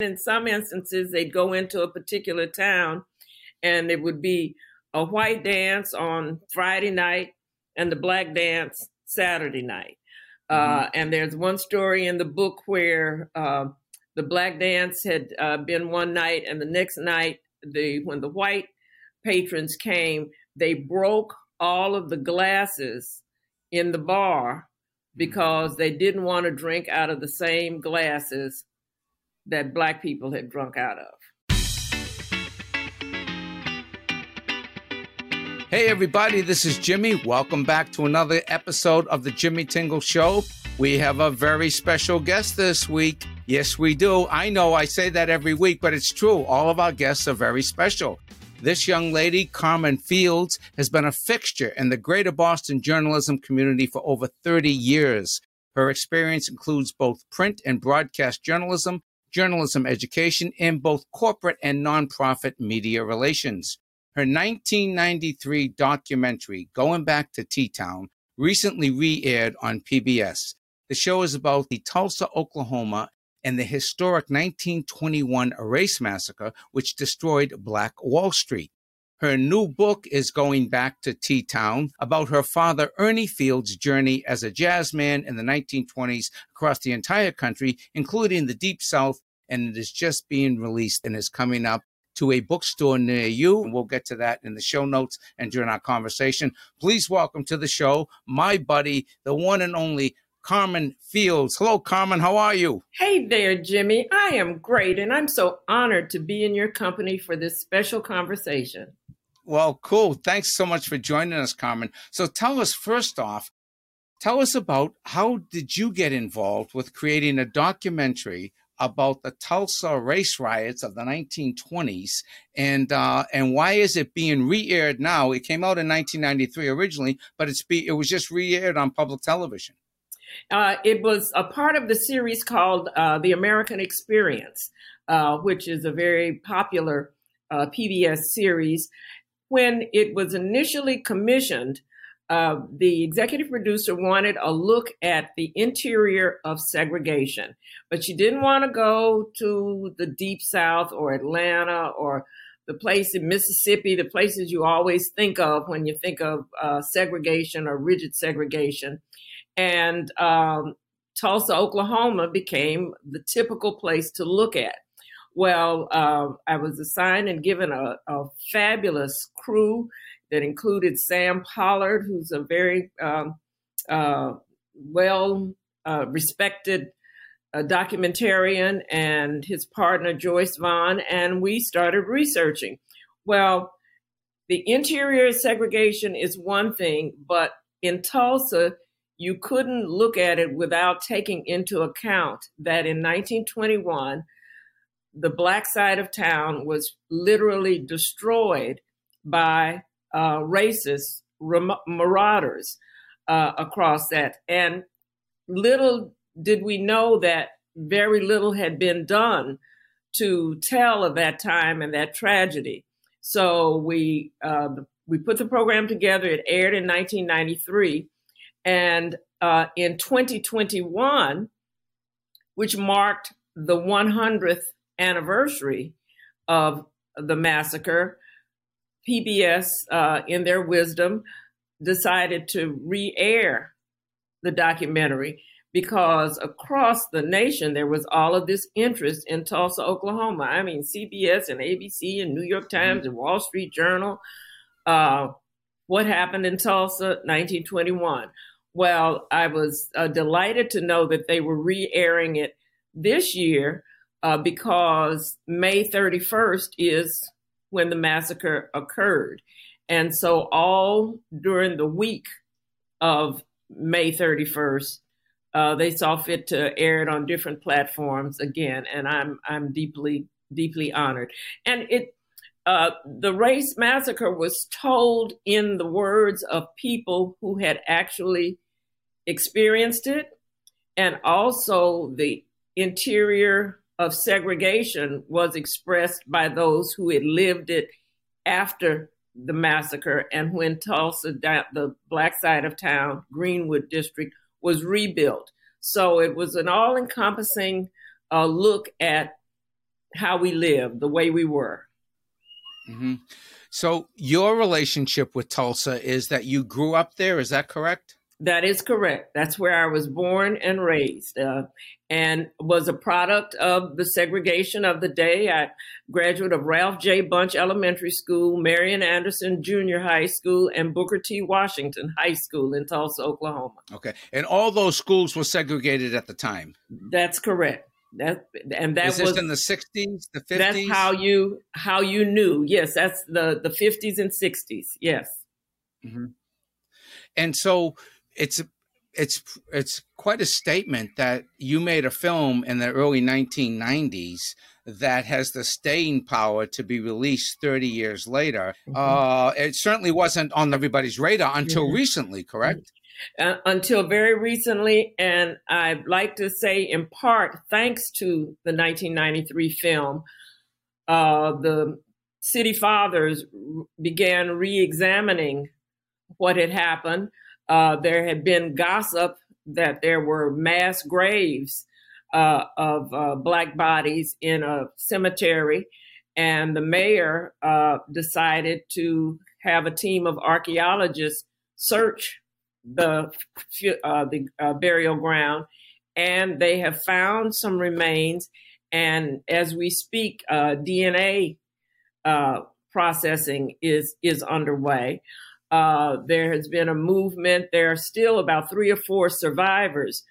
In some instances, they'd go into a particular town and it would be a white dance on Friday night and the black dance Saturday night. Mm-hmm. Uh, and there's one story in the book where uh, the black dance had uh, been one night, and the next night, the when the white patrons came, they broke all of the glasses in the bar because they didn't want to drink out of the same glasses that black people had drunk out of. Hey, everybody, this is Jimmy. Welcome back to another episode of the Jimmy Tingle Show. We have a very special guest this week. Yes, we do. I know I say that every week, but it's true. All of our guests are very special. This young lady, Carmen Fields, has been a fixture in the greater Boston journalism community for over 30 years. Her experience includes both print and broadcast journalism, journalism education, in both corporate and nonprofit media relations. Her 1993 documentary, Going Back to T Town, recently re aired on PBS. The show is about the Tulsa, Oklahoma and the historic 1921 race massacre, which destroyed Black Wall Street. Her new book is going back to T Town about her father, Ernie Fields' journey as a jazz man in the 1920s across the entire country, including the Deep South, and it is just being released and is coming up to a bookstore near you. And we'll get to that in the show notes and during our conversation. Please welcome to the show my buddy, the one and only Carmen Fields. Hello, Carmen. How are you? Hey there, Jimmy. I am great, and I'm so honored to be in your company for this special conversation. Well, cool. Thanks so much for joining us, Carmen. So tell us first off, tell us about how did you get involved with creating a documentary about the Tulsa race riots of the 1920s, and uh, and why is it being re-aired now? It came out in 1993 originally, but it's be, it was just re-aired on public television. Uh, it was a part of the series called uh, The American Experience, uh, which is a very popular uh, PBS series. When it was initially commissioned, uh, the executive producer wanted a look at the interior of segregation, but she didn't want to go to the deep south or Atlanta or the place in Mississippi, the places you always think of when you think of uh, segregation or rigid segregation. And um, Tulsa, Oklahoma became the typical place to look at. Well, uh, I was assigned and given a, a, fabulous crew that included Sam Pollard, who's a very um, uh, well uh, respected uh, documentarian, and his partner Joyce Vaughn, and we started researching. Well, the interior segregation is one thing, but in Tulsa, you couldn't look at it without taking into account that in 1921, the black side of town was literally destroyed by uh, racist marauders uh, across that. And little did we know that very little had been done to tell of that time and that tragedy. So we uh, we put the program together. It aired in 1993, and uh, in 2021, which marked the 100th anniversary of the massacre, PBS, uh, in their wisdom, decided to re air the documentary because across the nation there was all of this interest in Tulsa, Oklahoma. I mean, CBS and ABC and New York Times mm-hmm. and Wall Street Journal. Uh, what happened in Tulsa, 1921? Well, I was uh, delighted to know that they were re airing it this year uh, because May 31st is when the massacre occurred. And so, all during the week of May 31st, uh, they saw fit to air it on different platforms again, and I'm I'm deeply deeply honored. And it uh, the race massacre was told in the words of people who had actually experienced it, and also the interior of segregation was expressed by those who had lived it after the massacre and when Tulsa, the black side of town, Greenwood district, was rebuilt. So it was an all encompassing uh, look at how we lived, the way we were. Mm-hmm. So, your relationship with Tulsa is that you grew up there. Is that correct? That is correct. That's where I was born and raised, uh, and was a product of the segregation of the day. I graduate of Ralph J. Bunche Elementary School, Marian Anderson Junior High School, and Booker T. Washington High School in Tulsa, Oklahoma. Okay, and all those schools were segregated at the time. That's correct. That and that Is was in the '60s, the '50s. That's how you how you knew. Yes, that's the the '50s and '60s. Yes. Mm-hmm. And so it's it's it's quite a statement that you made a film in the early 1990s that has the staying power to be released 30 years later. Mm-hmm. Uh, it certainly wasn't on everybody's radar until mm-hmm. recently, correct? Uh, until very recently, and I'd like to say, in part, thanks to the 1993 film, uh, the city fathers began re-examining what had happened uh, there had been gossip that there were mass graves uh, of uh, black bodies in a cemetery, and the mayor uh, decided to have a team of archaeologists search the uh, the uh, burial ground, and they have found some remains. And as we speak, DNA processing is is underway. Uh, there has been a movement. There are still about three or four survivors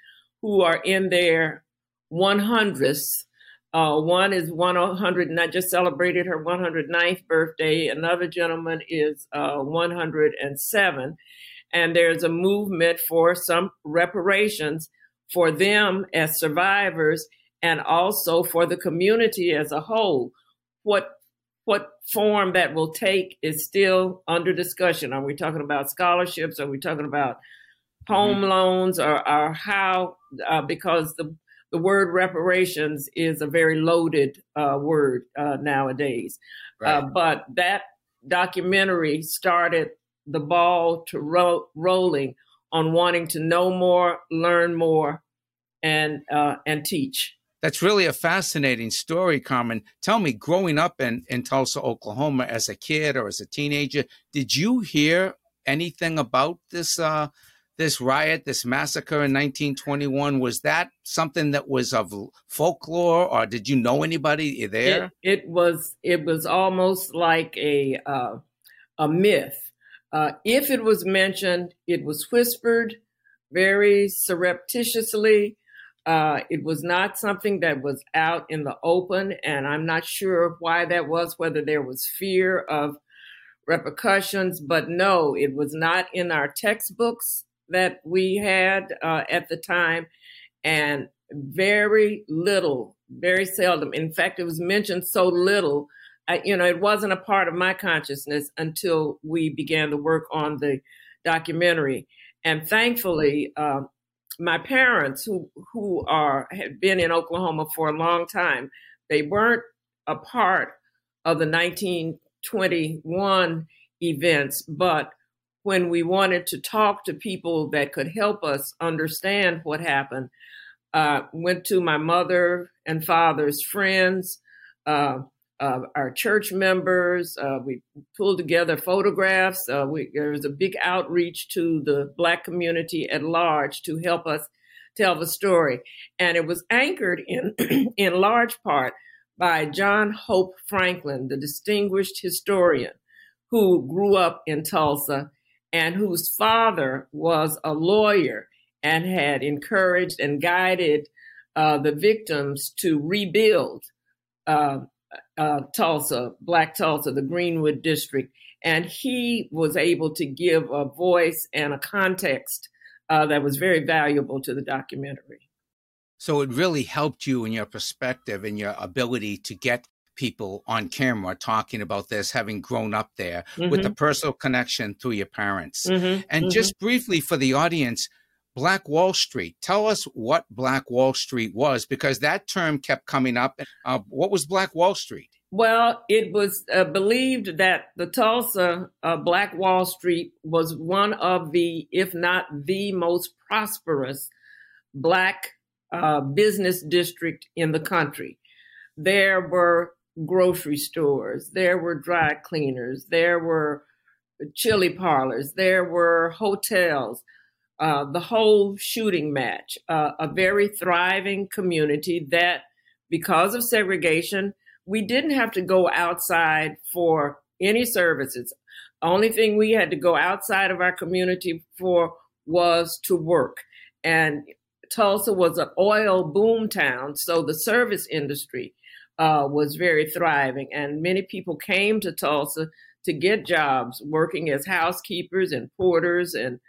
who are in their 100th. Uh, one is 100 and I just celebrated her 109th birthday. Another gentleman is uh, 107. And there's a movement for some reparations for them as survivors and also for the community as a whole. What what form that will take is still under discussion. Are we talking about scholarships? Are we talking about home mm-hmm. loans or, or how? Uh, because the the word reparations is a very loaded uh, word uh, nowadays. Uh, right. but that documentary started the ball to ro- rolling on wanting to know more, learn more, and uh, and teach that's really a fascinating story, Carmen. Tell me, growing up in, in Tulsa, Oklahoma, as a kid or as a teenager, did you hear anything about this uh, this riot, this massacre in 1921? Was that something that was of folklore, or did you know anybody there? It, it was. It was almost like a uh, a myth. Uh, if it was mentioned, it was whispered very surreptitiously uh, it was not something that was out in the open, and I'm not sure why that was, whether there was fear of repercussions, but no, it was not in our textbooks that we had uh, at the time, and very little, very seldom. In fact, it was mentioned so little. I, you know, it wasn't a part of my consciousness until we began to work on the documentary. And thankfully, uh, my parents who who are had been in Oklahoma for a long time, they weren't a part of the 1921 events, but when we wanted to talk to people that could help us understand what happened, uh, went to my mother and father's friends, uh, uh, our church members. Uh, we pulled together photographs. Uh, we, there was a big outreach to the Black community at large to help us tell the story. And it was anchored in, in large part by John Hope Franklin, the distinguished historian who grew up in Tulsa and whose father was a lawyer and had encouraged and guided uh, the victims to rebuild uh, uh, Tulsa, Black Tulsa, the Greenwood District, and he was able to give a voice and a context uh, that was very valuable to the documentary. So it really helped you in your perspective and your ability to get people on camera talking about this, having grown up there mm-hmm. with the personal connection through your parents. Mm-hmm. And mm-hmm. just briefly for the audience, Black Wall Street. Tell us what Black Wall Street was, because that term kept coming up. Uh, what was Black Wall Street? Well, it was uh, believed that the Tulsa uh, Black Wall Street was one of the, if not the most prosperous Black uh, business district in the country. there were grocery stores, there were dry cleaners, there were chili parlors, there were hotels, uh, the whole shooting match, uh, a very thriving community that, because of segregation, we didn't have to go outside for any services. Only thing we had to go outside of our community for was to work. And Tulsa was an oil boom town, so the service industry uh, was very thriving, and many people came to Tulsa to get jobs working as housekeepers and porters and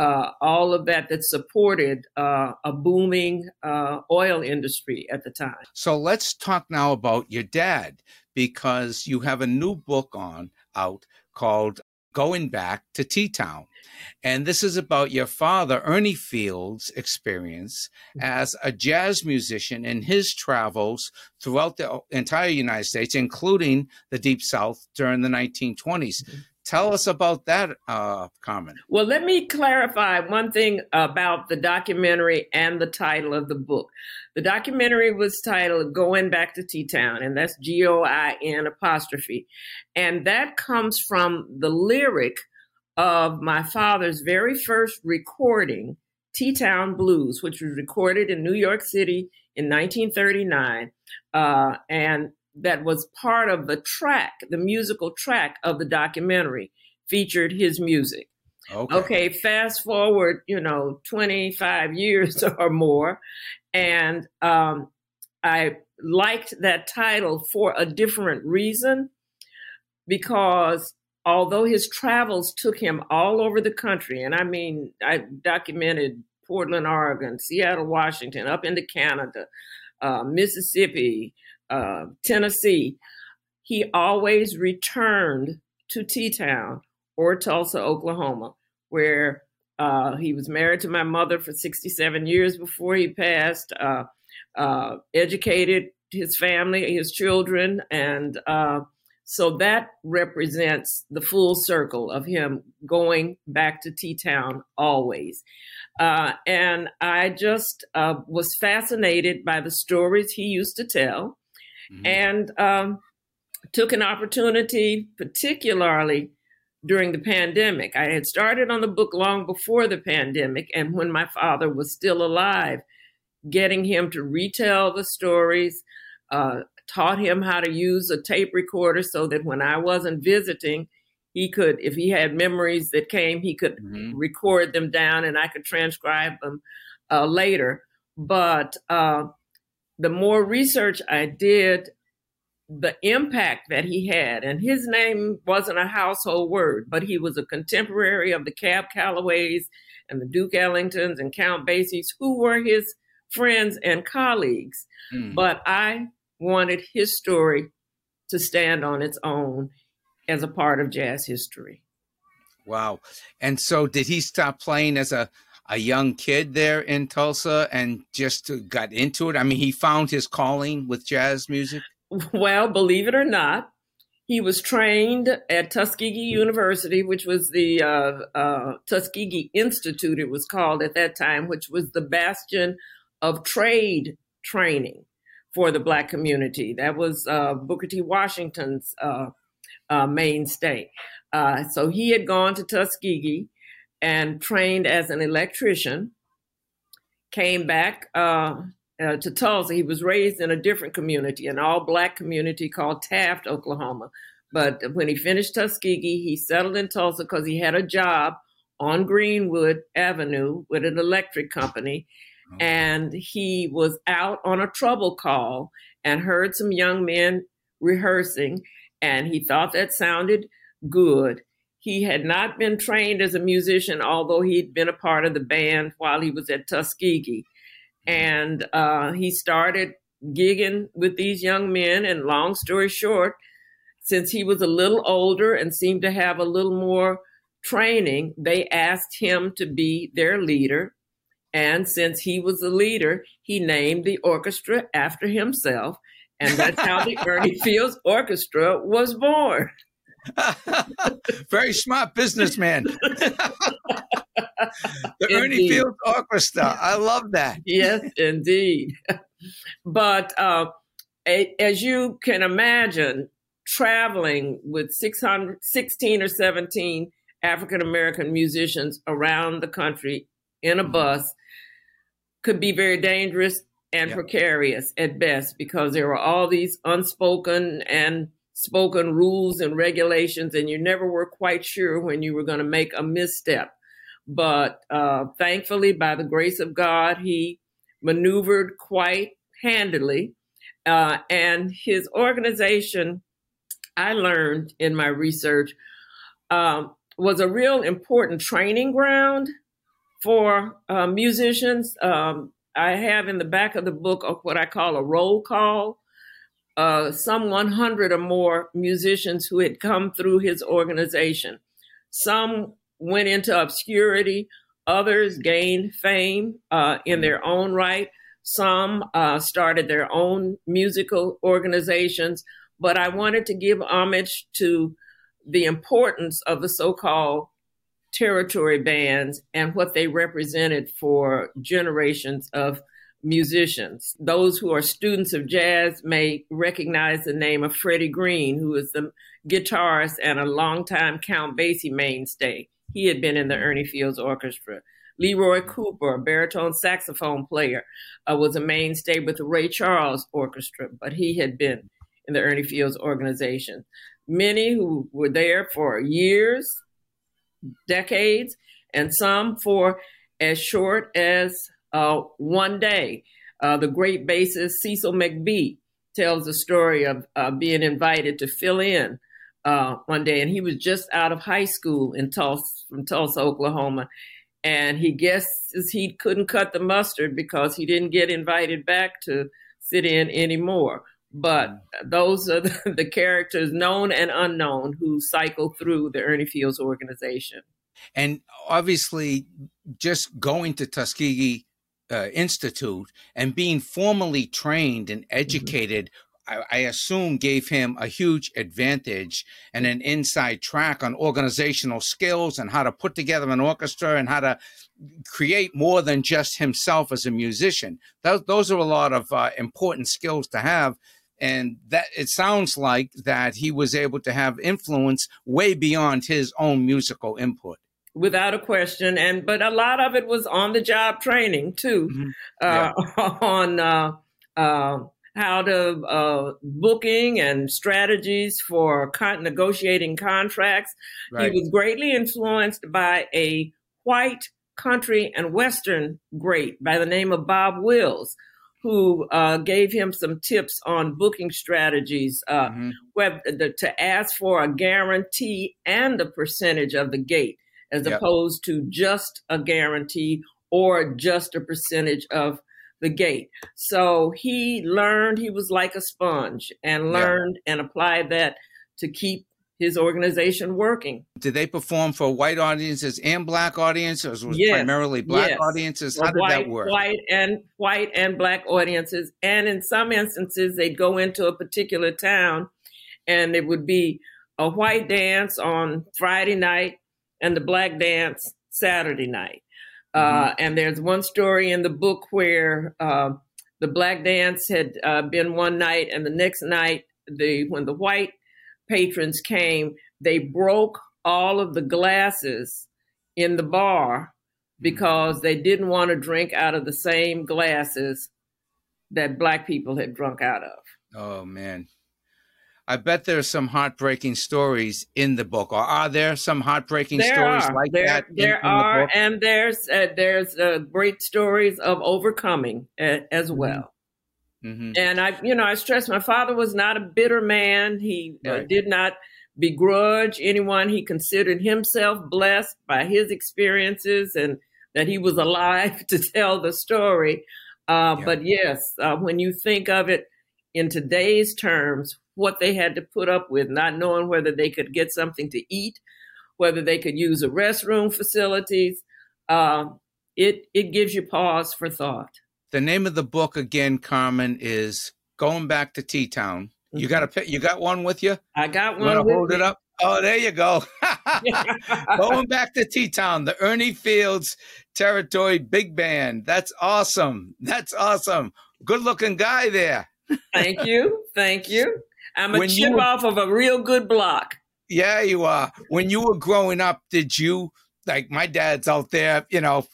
uh, all of that that supported uh, a booming uh, oil industry at the time. So let's talk now about your dad because you have a new book on out called Going Back to T Town. And this is about your father, Ernie Fields' experience as a jazz musician and his travels throughout the entire United States, including the Deep South during the 1920s. Mm-hmm. Tell us about that, uh, Carmen. Well, let me clarify one thing about the documentary and the title of the book. The documentary was titled Going Back to T Town, and that's G O I N apostrophe. And that comes from the lyric of my father's very first recording, T Town Blues, which was recorded in New York City in 1939. Uh, and that was part of the track, the musical track of the documentary, featured his music. Okay. okay, fast forward, you know, 25 years or more. And um, I liked that title for a different reason because although his travels took him all over the country, and I mean, I documented Portland, Oregon, Seattle, Washington, up into Canada, uh, Mississippi, uh, Tennessee, he always returned to T Town or Tulsa, Oklahoma, where uh, he was married to my mother for 67 years before he passed, uh, uh, educated his family, his children, and uh, so that represents the full circle of him going back to T Town always. Uh, and I just uh, was fascinated by the stories he used to tell mm-hmm. and um, took an opportunity, particularly during the pandemic. I had started on the book long before the pandemic, and when my father was still alive, getting him to retell the stories, uh, taught him how to use a tape recorder so that when I wasn't visiting, he could, if he had memories that came, he could mm-hmm. record them down and I could transcribe them uh, later. But uh, the more research I did, the impact that he had, and his name wasn't a household word, but he was a contemporary of the Cab Callaways and the Duke Ellingtons and Count Basies, who were his friends and colleagues. Mm. But I wanted his story to stand on its own as a part of jazz history. Wow. And so did he stop playing as a a young kid there in Tulsa and just got into it? I mean, he found his calling with jazz music? Well, believe it or not, he was trained at Tuskegee University, which was the uh, uh, Tuskegee Institute, it was called at that time, which was the bastion of trade training for the Black community. That was uh, Booker T. Washington's uh, uh, mainstay. Uh, so he had gone to Tuskegee and trained as an electrician, came back uh, uh, to Tulsa. He was raised in a different community, an all black community called Taft, Oklahoma. But when he finished Tuskegee, he settled in Tulsa because he had a job on Greenwood Avenue with an electric company. And he was out on a trouble call and heard some young men rehearsing, and he thought that sounded good. He had not been trained as a musician, although he'd been a part of the band while he was at Tuskegee. And uh, he started gigging with these young men. And long story short, since he was a little older and seemed to have a little more training, they asked him to be their leader. And since he was the leader, he named the orchestra after himself. And that's how the Ernie Fields Orchestra was born. Very smart businessman. the indeed. Ernie Fields Orchestra. I love that. yes, indeed. But uh, as you can imagine, traveling with 600, 16 or 17 African American musicians around the country in a mm-hmm. bus could be very dangerous and precarious at best because there were all these unspoken and spoken rules and regulations, and you never were quite sure when you were going to make a misstep. But uh, thankfully, by the grace of God, he maneuvered quite handily. Uh, and his organization, I learned in my research, um, was a real important training ground for uh, musicians. Um, I have in the back of the book of what I call a roll call. Uh, some 100 or more musicians who had come through his organization. Some went into obscurity, others gained fame uh, in their own right. Some uh, started their own musical organizations. But I wanted to give homage to the importance of the so called territory bands and what they represented for generations of musicians. Those who are students of jazz may recognize the name of Freddie Green, who is the guitarist and a longtime Count Basie mainstay. He had been in the Ernie Fields Orchestra. Leroy Cooper, a baritone saxophone player, uh, was a mainstay with the Ray Charles Orchestra, but he had been in the Ernie Fields organization. Many who were there for years decades, and some for as short as uh, one day. Uh, the great bassist Cecil McBee tells the story of uh, being invited to fill in uh, one day, and he was just out of high school in Tulsa, from Tulsa, Oklahoma, and he guesses he couldn't cut the mustard because he didn't get invited back to sit in anymore. But mm. those are the, the characters, known and unknown, who cycle through the Ernie Fields organization. And obviously, just going to Tuskegee uh, Institute and being formally trained and mm-hmm. educated, mm-hmm. I, I, assume gave him a huge advantage and an inside track on organizational skills and how to put together an orchestra and how to create more than just himself as a musician. Those, those are a lot of uh, important skills to have and that it sounds like that he was able to have influence way beyond his own musical input without a question and but a lot of it was on the job training too mm-hmm. uh, yeah. on uh, uh, how to uh, booking and strategies for con- negotiating contracts right. he was greatly influenced by a white country and western great by the name of bob wills who uh, gave him some tips on booking strategies, uh, mm-hmm. where the, to ask for a guarantee and a percentage of the gate, as yep. opposed to just a guarantee or just a percentage of the gate. So he learned he was like a sponge and learned yep. and applied that to keep his organization working. Did they perform for white audiences and black audiences, was yes. primarily black yes. audiences? How did that work? White and white and black audiences, and in some instances, they'd go into a particular town, and it would be a white dance on Friday night and the black dance Saturday night. Mm-hmm. Uh, and there's one story in the book where uh, the black dance had uh, been one night, and the next night, the when the white patrons came, they broke all of the glasses in the bar because they didn't want to drink out of the same glasses that black people had drunk out of. Oh man. I bet there's some heartbreaking stories in the book. Or are there some heartbreaking there stories are. like there, that? There in, are, the and there's uh, there's uh, great stories of overcoming uh, as mm-hmm. well. Mm-hmm. And I, you know, I stress my father was not a bitter man. He uh, right. did not begrudge anyone. He considered himself blessed by his experiences and that he was alive to tell the story. Uh, yeah. But yes, uh, when you think of it in today's terms, what they had to put up with, not knowing whether they could get something to eat, whether they could use the restroom facilities, uh, it it gives you pause for thought. The name of the book again, Carmen, is Going Back to T Town. You got a mm-hmm. you got one with you? I got one. You hold me. it up. Oh, there you go. Going back to T Town, the Ernie Fields Territory Big Band. That's awesome. That's awesome. Good looking guy there. Thank you. Thank you. I'm a when chip were, off of a real good block. Yeah, you are. When you were growing up, did you like my dad's out there, you know,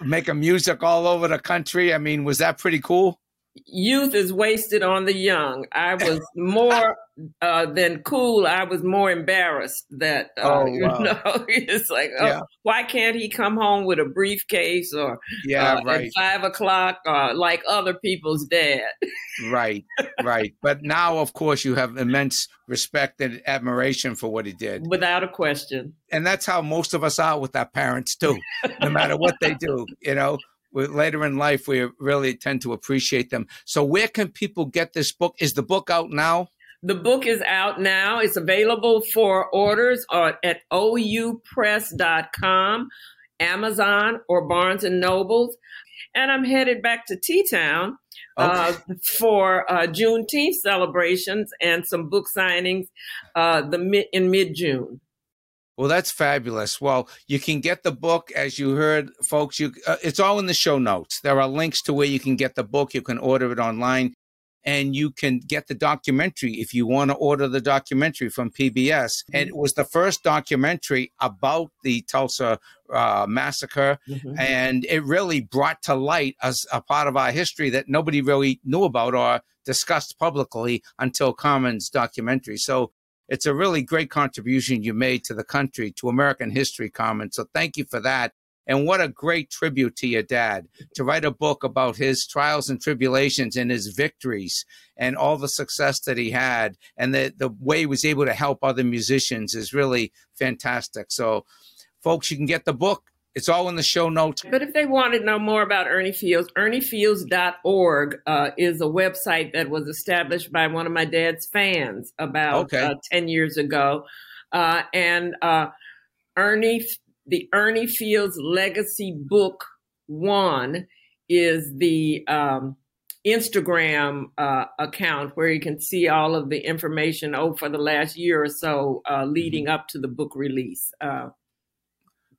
making music all over the country? I mean, was that pretty cool? Youth is wasted on the young. I was more uh, than cool. I was more embarrassed that uh, oh, wow. you know it's like, oh, yeah. why can't he come home with a briefcase or yeah, uh, right. at five o'clock uh, like other people's dad? right, right. But now, of course, you have immense respect and admiration for what he did, without a question. And that's how most of us are with our parents too, no matter what they do. You know, later in life we really tend to appreciate them. So, where can people get this book? Is the book out now? The book is out now. It's available for orders at oupress.com, Amazon, or Barnes and Nobles. And I'm headed back to T Town uh, okay. uh, for uh, Juneteenth celebrations and some book signings uh, the mid, in mid June. Well, that's fabulous. Well, you can get the book, as you heard, folks. You, uh, it's all in the show notes. There are links to where you can get the book. You can order it online and you can get the documentary if you want to order the documentary from PBS. Mm-hmm. And it was the first documentary about the Tulsa uh, massacre, mm-hmm. and it really brought to light as a part of our history that nobody really knew about or discussed publicly until Carmen's documentary. So it's a really great contribution you made to the country, to American history, Carmen. So thank you for that. And what a great tribute to your dad to write a book about his trials and tribulations and his victories and all the success that he had and the, the way he was able to help other musicians is really fantastic. So, folks, you can get the book. It's all in the show notes. But if they want to know more about Ernie Fields, erniefields.org uh, is a website that was established by one of my dad's fans about okay. uh, 10 years ago. Uh, and uh, Ernie the Ernie Fields Legacy Book One is the um, Instagram uh, account where you can see all of the information oh for the last year or so uh, leading up to the book release. Uh,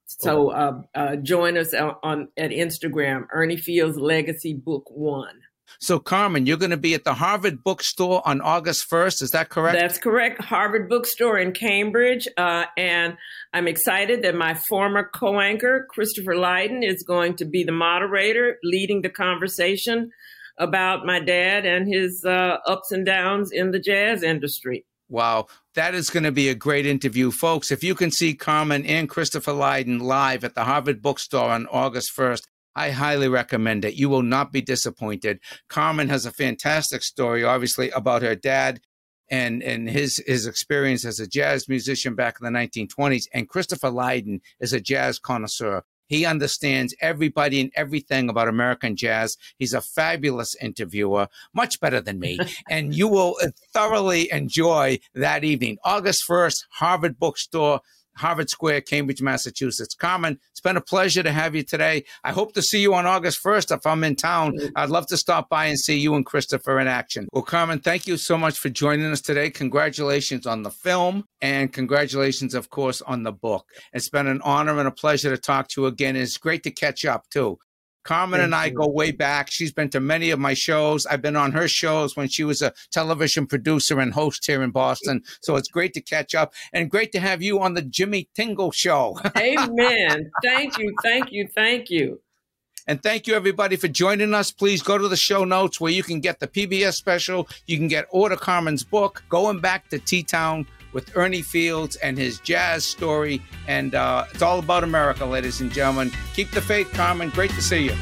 so uh, uh, join us on, on, at Instagram, Ernie Fields Legacy Book One. So, Carmen, you're going to be at the Harvard Bookstore on August 1st. Is that correct? That's correct. Harvard Bookstore in Cambridge. Uh, and I'm excited that my former co anchor, Christopher Lydon, is going to be the moderator, leading the conversation about my dad and his uh, ups and downs in the jazz industry. Wow, that is going to be a great interview, folks. If you can see Carmen and Christopher Lydon live at the Harvard Bookstore on August 1st, I highly recommend it. You will not be disappointed. Carmen has a fantastic story, obviously, about her dad and and his his experience as a jazz musician back in the 1920s. And Christopher Lydon is a jazz connoisseur. He understands everybody and everything about American jazz. He's a fabulous interviewer, much better than me. and you will thoroughly enjoy that evening. August 1st, Harvard Bookstore. Harvard Square, Cambridge, Massachusetts. Carmen, it's been a pleasure to have you today. I hope to see you on August 1st if I'm in town. I'd love to stop by and see you and Christopher in action. Well, Carmen, thank you so much for joining us today. Congratulations on the film and congratulations, of course, on the book. It's been an honor and a pleasure to talk to you again. It's great to catch up, too. Carmen Thank and I you. go way back. She's been to many of my shows. I've been on her shows when she was a television producer and host here in Boston. So it's great to catch up and great to have you on the Jimmy Tingle Show. Amen. Thank you. Thank you. Thank you. And thank you, everybody, for joining us. Please go to the show notes where you can get the PBS special. You can get Order Carmen's book, Going Back to T Town with Ernie Fields and his jazz story. And uh, it's all about America, ladies and gentlemen. Keep the faith, Carmen. Great to see you.